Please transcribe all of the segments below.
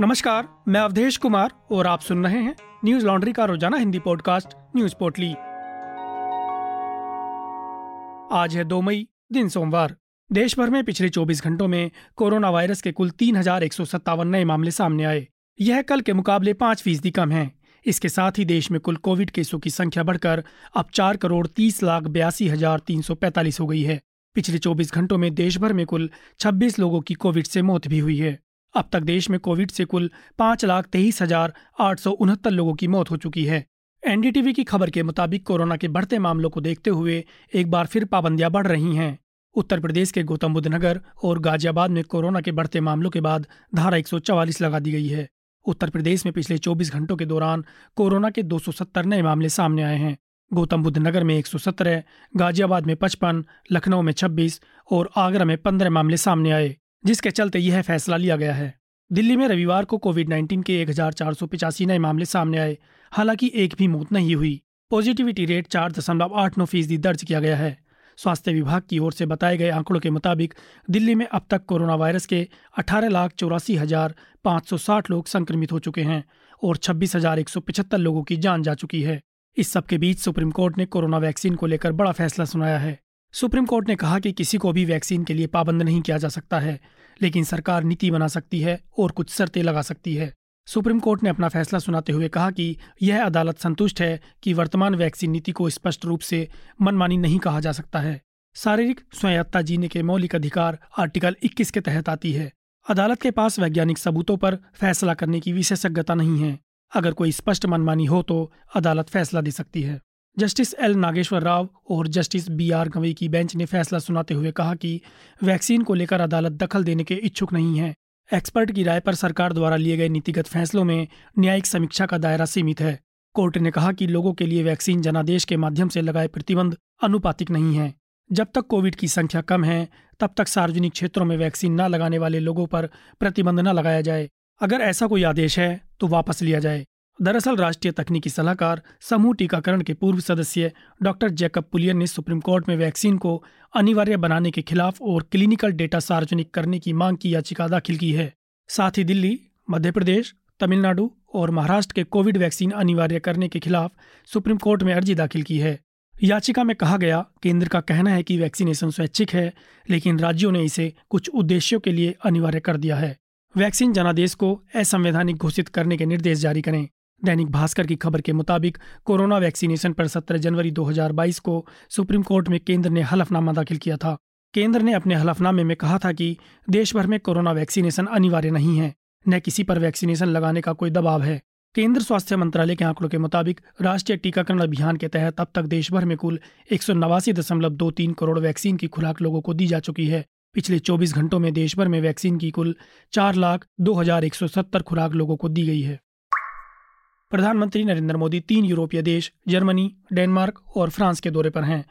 नमस्कार, मैं अवधेश कुमार और आप सुन रहे हैं न्यूज़ लॉन्ड्री का रोज़ाना हिंदी पॉडकास्ट, न्यूज़ पोर्टली। आज है दो मई, दिन सोमवार। देश भर में पिछले 24 घंटों में कोरोना वायरस के कुल तीन हज़ार एक सौ सत्तावन नए मामले सामने आए। यह कल के मुकाबले पाँच फ़ीसदी कम है। इसके साथ ही देश में कुल कोविड केसों की संख्या बढ़कर अब चार करोड़ तीस लाख बयासी हज़ार तीन सौ पैंतालीस हो गई है। पिछले 24 घंटों में देश भर में कुल 26 लोगों की कोविड से मौत भी हुई है। अब तक देश में कोविड से कुल पाँच लाख तेईस हज़ार आठ सौ उनहत्तर लोगों की मौत हो चुकी है। एनडीटीवी की खबर के मुताबिक कोरोना के बढ़ते मामलों को देखते हुए एक बार फिर पाबंदियाँ बढ़ रही हैं। उत्तर प्रदेश के गौतम बुद्ध नगर और गाजियाबाद में कोरोना के बढ़ते मामलों के बाद धारा एक लगा दी गई है। उत्तर प्रदेश में पिछले 24 घंटों के दौरान कोरोना के 270 नए मामले सामने आए हैं। गौतम बुद्ध नगर में 117, गाजियाबाद में 55, लखनऊ में 26 और आगरा में 15 मामले सामने आए। जिसके चलते यह फैसला लिया गया है। दिल्ली में रविवार को कोविड 19 के एक नए मामले सामने आए, हालाँकि एक भी मौत नहीं हुई। पॉजिटिविटी रेट चार दशमलव आठ नौ फ़ीसदी दर्ज किया गया है। स्वास्थ्य विभाग की ओर से बताए गए आंकड़ों के मुताबिक दिल्ली में अब तक कोरोना वायरस के अठारह लाख चौरासी हज़ार पाँच सौ साठ लोग संक्रमित हो चुके हैं और छब्बीस हज़ार एक सौ पिछहत्तर लोगों की जान जा चुकी है। इस सबके बीच सुप्रीम कोर्ट ने कोरोना वैक्सीन को लेकर बड़ा फैसला सुनाया है। सुप्रीम कोर्ट ने कहा कि किसी को भी वैक्सीन के लिए पाबंद नहीं किया जा सकता है, लेकिन सरकार नीति बना सकती है और कुछ शर्तें लगा सकती है। सुप्रीम कोर्ट ने अपना फैसला सुनाते हुए कहा कि यह अदालत संतुष्ट है कि वर्तमान वैक्सीन नीति को स्पष्ट रूप से मनमानी नहीं कहा जा सकता है। शारीरिक स्वायत्ता जीने के मौलिक अधिकार आर्टिकल 21 के तहत आती है। अदालत के पास वैज्ञानिक सबूतों पर फैसला करने की विशेषज्ञता नहीं है। अगर कोई स्पष्ट मनमानी हो तो अदालत फैसला दे सकती है। जस्टिस एल नागेश्वर राव और जस्टिस बी आर गवई की बेंच ने फैसला सुनाते हुए कहा कि वैक्सीन को लेकर अदालत दखल देने के इच्छुक नहीं है। एक्सपर्ट की राय पर सरकार द्वारा लिए गए नीतिगत फैसलों में न्यायिक समीक्षा का दायरा सीमित है। कोर्ट ने कहा कि लोगों के लिए वैक्सीन जनादेश के माध्यम से लगाए प्रतिबंध अनुपातिक नहीं है। जब तक कोविड की संख्या कम है, तब तक सार्वजनिक क्षेत्रों में वैक्सीन न लगाने वाले लोगों पर प्रतिबंध न लगाया जाए। अगर ऐसा कोई आदेश है तो वापस लिया जाए। दरअसल राष्ट्रीय तकनीकी सलाहकार समूह टीकाकरण के पूर्व सदस्य डॉक्टर जैकब पुलियन ने सुप्रीम कोर्ट में वैक्सीन को अनिवार्य बनाने के खिलाफ और क्लिनिकल डेटा सार्वजनिक करने की मांग की याचिका दाखिल की है। साथ ही दिल्ली, मध्य प्रदेश, तमिलनाडु और महाराष्ट्र के कोविड वैक्सीन अनिवार्य करने के खिलाफ सुप्रीम कोर्ट में अर्जी दाखिल की है। याचिका में कहा गया, केंद्र का कहना है कि वैक्सीनेशन स्वैच्छिक है, लेकिन राज्यों ने इसे कुछ उद्देश्यों के लिए अनिवार्य कर दिया है। वैक्सीन जनादेश को असंवैधानिक घोषित करने के निर्देश जारी करें। दैनिक भास्कर की खबर के मुताबिक, कोरोना वैक्सीनेशन पर 17 जनवरी 2022 को सुप्रीम कोर्ट में केंद्र ने हलफनामा दाखिल किया था। केंद्र ने अपने हलफनामे में कहा था कि देश भर में कोरोना वैक्सीनेशन अनिवार्य नहीं है, न किसी पर वैक्सीनेशन लगाने का कोई दबाव है। केंद्र स्वास्थ्य मंत्रालय के आंकड़ों के मुताबिक, राष्ट्रीय टीकाकरण अभियान के तहत अब तक देश भर में कुल एक करोड़ वैक्सीन की खुराक लोगों को दी जा चुकी है। पिछले 24 घंटों में देश भर में वैक्सीन की कुल चार लाख दो हज़ार एक सौ सत्तर खुराक लोगों को दी गई है। प्रधानमंत्री नरेंद्र मोदी तीन यूरोपीय देश, जर्मनी, डेनमार्क और फ्रांस के दौरे पर हैं।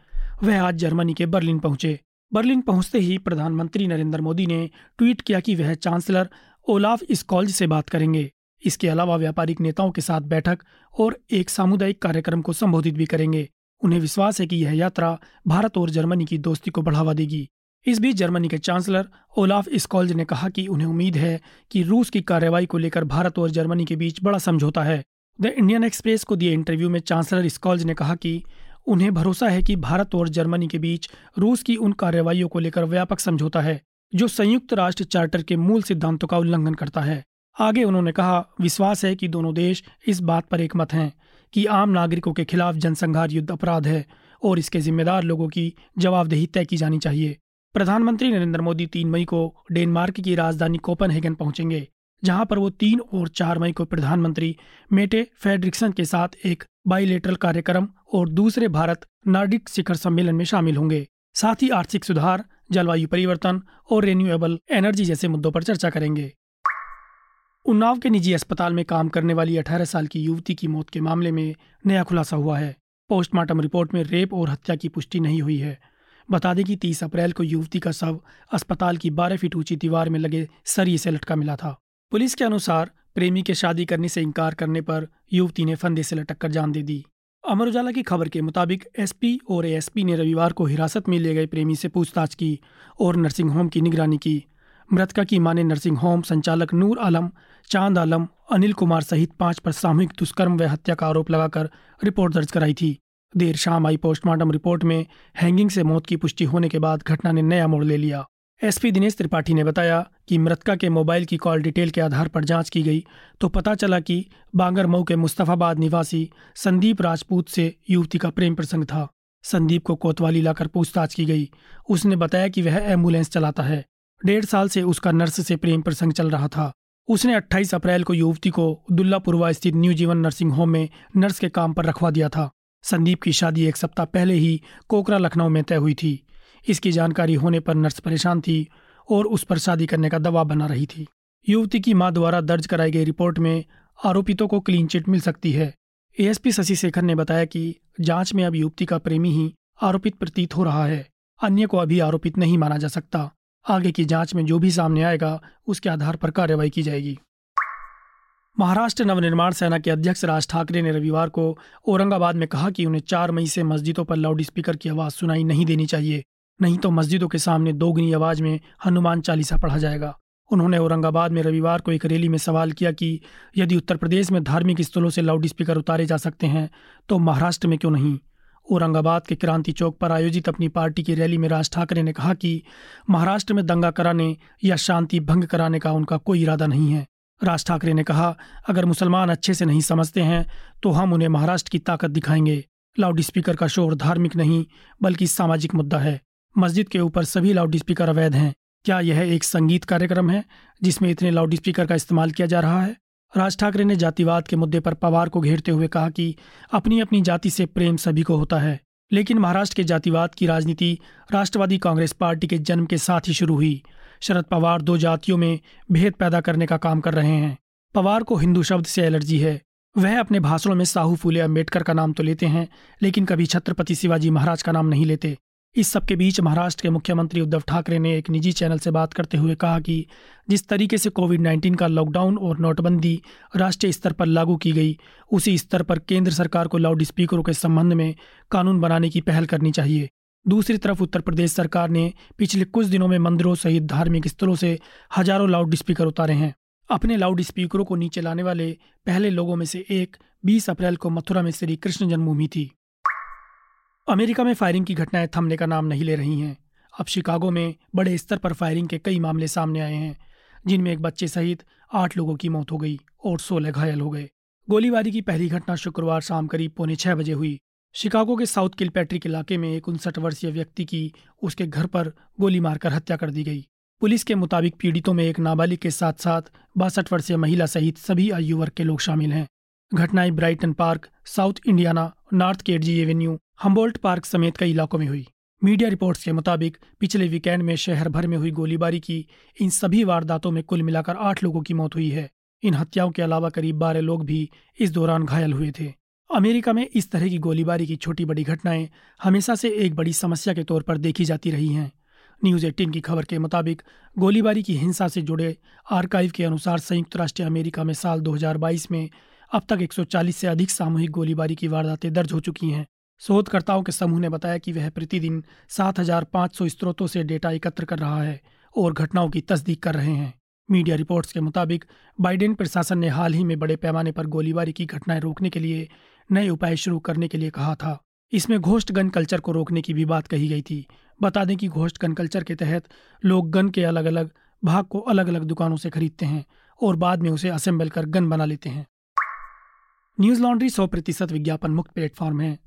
वह आज जर्मनी के बर्लिन पहुँचे। बर्लिन पहुँचते ही प्रधानमंत्री नरेंद्र मोदी ने ट्वीट किया कि वह चांसलर ओलाफ स्कॉल्ज से बात करेंगे। इसके अलावा व्यापारिक नेताओं के साथ बैठक और एक सामुदायिक कार्यक्रम को संबोधित भी करेंगे। उन्हें विश्वास है कि यह यात्रा भारत और जर्मनी की दोस्ती को बढ़ावा देगी। इस बीच जर्मनी के चांसलर ओलाफ स्कॉल्ज ने कहा कि उन्हें उम्मीद है कि रूस की कार्रवाई को लेकर भारत और जर्मनी के बीच बड़ा समझौता है। द इंडियन एक्सप्रेस को दिए इंटरव्यू में चांसलर स्कॉल्ज ने कहा कि उन्हें भरोसा है कि भारत और जर्मनी के बीच रूस की उन कार्रवाइयों को लेकर व्यापक समझौता है, जो संयुक्त राष्ट्र चार्टर के मूल सिद्धांतों का उल्लंघन करता है। आगे उन्होंने कहा, विश्वास है कि दोनों देश इस बात पर एकमत हैं कि आम नागरिकों के खिलाफ जनसंहार युद्ध अपराध है और इसके जिम्मेदार लोगों की जवाबदेही तय की जानी चाहिए। प्रधानमंत्री नरेंद्र मोदी तीन मई को डेनमार्क की राजधानी कोपनहेगन पहुँचेंगे। जहाँ पर वो तीन और चार मई को प्रधानमंत्री मेटे फेडरिक्सन के साथ एक बाइलेटरल कार्यक्रम और दूसरे भारत नार्डिक शिखर सम्मेलन में शामिल होंगे। साथ ही आर्थिक सुधार, जलवायु परिवर्तन और रिन्यूएबल एनर्जी जैसे मुद्दों पर चर्चा करेंगे। उन्नाव के निजी अस्पताल में काम करने वाली 18 साल की युवती की मौत के मामले में नया खुलासा हुआ है। पोस्टमार्टम रिपोर्ट में रेप और हत्या की पुष्टि नहीं हुई है। बता दें कि 30 अप्रैल को युवती का शव अस्पताल की 12 फीट ऊँची दीवार में लगे सरिये से लटका मिला था। पुलिस के अनुसार प्रेमी के शादी करने से इनकार करने पर युवती ने फंदे से लटक कर जान दे दी। अमर उजाला की खबर के मुताबिक एसपी और एएसपी ने रविवार को हिरासत में ले गए प्रेमी से पूछताछ की और नर्सिंग होम की निगरानी की। मृतका की माँ ने नर्सिंग होम संचालक नूर आलम, चाँद आलम, अनिल कुमार सहित पाँच पर सामूहिक दुष्कर्म व हत्या का आरोप लगाकर रिपोर्ट दर्ज कराई थी। देर शाम आई पोस्टमार्टम रिपोर्ट में हैंगिंग से मौत की पुष्टि होने के बाद घटना ने नया मोड़ ले लिया। एसपी दिनेश त्रिपाठी ने बताया कि मृतका के मोबाइल की कॉल डिटेल के आधार पर जाँच की गई तो पता चला कि बांगरमऊ के मुस्तफाबाद निवासी संदीप राजपूत से युवती का प्रेम प्रसंग था। संदीप को कोतवाली लाकर पूछताछ की गई। उसने बताया कि वह एंबुलेंस चलाता है। डेढ़ साल से उसका नर्स से प्रेम प्रसंग चल रहा था। उसने 28 अप्रैल को युवती को दुल्लापुरवा स्थित न्यू जीवन नर्सिंग होम में नर्स के काम पर रखवा दिया था। संदीप की शादी एक सप्ताह पहले ही कोकरा, लखनऊ में तय हुई थी। इसकी जानकारी होने पर नर्स परेशान थी और उस पर शादी करने का दबाव बना रही थी। युवती की माँ द्वारा दर्ज कराई गई रिपोर्ट में आरोपितों को क्लीन चिट मिल सकती है। एएसपी शशि शेखर ने बताया कि जाँच में अब युवती का प्रेमी ही आरोपित प्रतीत हो रहा है। अन्य को अभी आरोपित नहीं माना जा सकता। आगे की जाँच में जो भी सामने आएगा, उसके आधार पर कार्रवाई की जाएगी। महाराष्ट्र नवनिर्माण सेना के अध्यक्ष राज ठाकरे ने रविवार को औरंगाबाद में कहा कि उन्हें चार मई से मस्जिदों पर लाउड स्पीकर की आवाज़ सुनाई नहीं देनी चाहिए। नहीं तो मस्जिदों के सामने दोगुनी आवाज़ में हनुमान चालीसा पढ़ा जाएगा। उन्होंने औरंगाबाद में रविवार को एक रैली में सवाल किया कि, यदि उत्तर प्रदेश में धार्मिक स्थलों से लाउड स्पीकर उतारे जा सकते हैं तो महाराष्ट्र में क्यों नहीं? औरंगाबाद के क्रांति चौक पर आयोजित अपनी पार्टी की रैली में राज ठाकरे ने कहा कि, महाराष्ट्र में दंगा कराने या शांति भंग कराने का उनका कोई इरादा नहीं है। राज ठाकरे ने कहा, अगर मुसलमान अच्छे से नहीं समझते हैं तो हम उन्हें महाराष्ट्र की ताकत दिखाएँगे। लाउड स्पीकर का शोर धार्मिक नहीं, बल्कि सामाजिक मुद्दा है। मस्जिद के ऊपर सभी लाउड स्पीकर अवैध हैं। क्या यह एक संगीत कार्यक्रम है, जिसमें इतने लाउड स्पीकर का इस्तेमाल किया जा रहा है? राज ठाकरे ने जातिवाद के मुद्दे पर पवार को घेरते हुए कहा कि अपनी अपनी जाति से प्रेम सभी को होता है, लेकिन महाराष्ट्र के जातिवाद की राजनीति राष्ट्रवादी कांग्रेस पार्टी के जन्म के साथ ही शुरू हुई। शरद पवार दो जातियों में भेद पैदा करने का काम कर रहे हैं। पवार को हिंदू शब्द से एलर्जी है। वह अपने भाषणों में साहू फूले अंबेडकर का नाम तो लेते हैं, लेकिन कभी छत्रपति शिवाजी महाराज का नाम नहीं लेते। इस सबके बीच महाराष्ट्र के मुख्यमंत्री उद्धव ठाकरे ने एक निजी चैनल से बात करते हुए कहा कि जिस तरीके से कोविड 19 का लॉकडाउन और नोटबंदी राष्ट्रीय स्तर पर लागू की गई, उसी स्तर पर केंद्र सरकार को लाउड स्पीकरों के संबंध में कानून बनाने की पहल करनी चाहिए। दूसरी तरफ़ उत्तर प्रदेश सरकार ने पिछले कुछ दिनों में मंदिरों सहित धार्मिक स्थलों से हज़ारों लाउड स्पीकर उतारे हैं। अपने लाउड स्पीकरों को नीचे लाने वाले पहले लोगों में से एक 20 अप्रैल को मथुरा में श्री कृष्ण जन्मभूमि थी। अमेरिका में फायरिंग की घटनाएँ थमने का नाम नहीं ले रही हैं। अब शिकागो में बड़े स्तर पर फायरिंग के कई मामले सामने आए हैं, जिनमें एक बच्चे सहित आठ लोगों की मौत हो गई और सोलह घायल हो गए। गोलीबारी की पहली घटना शुक्रवार शाम करीब पौने छह बजे हुई। शिकागो के साउथ किलपैट्रिक इलाके में एक उनसठ वर्षीय व्यक्ति की उसके घर पर गोली मारकर हत्या कर दी गई। पुलिस के मुताबिक पीड़ितों में एक नाबालिग के साथ साथ बासठ वर्षीय महिला सहित सभी आयु वर्ग के लोग शामिल हैं। घटनाएँ Brighton Park, South Indiana, North Kedzie Avenue Humboldt Park समेत कई इलाकों में हुई। मीडिया रिपोर्ट्स के मुताबिक, पिछले वीकेंड में शहर भर में हुई गोलीबारी की, इन सभी वारदातों में कुल मिलाकर आठ लोगों की मौत हुई है। इन हत्याओं के अलावा करीब बारह लोग भी इस दौरान घायल हुए थे। अमेरिका में इस तरह की गोलीबारी की छोटी बड़ी घटनाएँ हमेशा से एक बड़ी समस्या के तौर पर देखी जाती रही हैं। न्यूज़ एटीन की खबर के मुताबिक, गोलीबारी की हिंसा से जुड़े आर्काइव के अनुसार संयुक्त राष्ट्र अमेरिका में साल 2022 में अब तक 140 से अधिक सामूहिक गोलीबारी की वारदातें दर्ज हो चुकी हैं। शोधकर्ताओं के समूह ने बताया कि वह प्रतिदिन 7,500 स्रोतों से डेटा एकत्र कर रहा है और घटनाओं की तस्दीक कर रहे हैं। मीडिया रिपोर्ट्स के मुताबिक बाइडेन प्रशासन ने हाल ही में बड़े पैमाने पर गोलीबारी की घटनाएँ रोकने के लिए नए उपाय शुरू करने के लिए कहा था। इसमें घोष्ट गन कल्चर को रोकने की भी बात कही गई थी। बता दें कि घोष्ट गन कल्चर के तहत लोग गन के अलग अलग भाग को अलग अलग दुकानों से खरीदते हैं और बाद में उसे असेंबल कर गन बना लेते हैं। न्यूज़ लॉन्ड्री सौ प्रतिशत विज्ञापन मुक्त प्लेटफॉर्म है।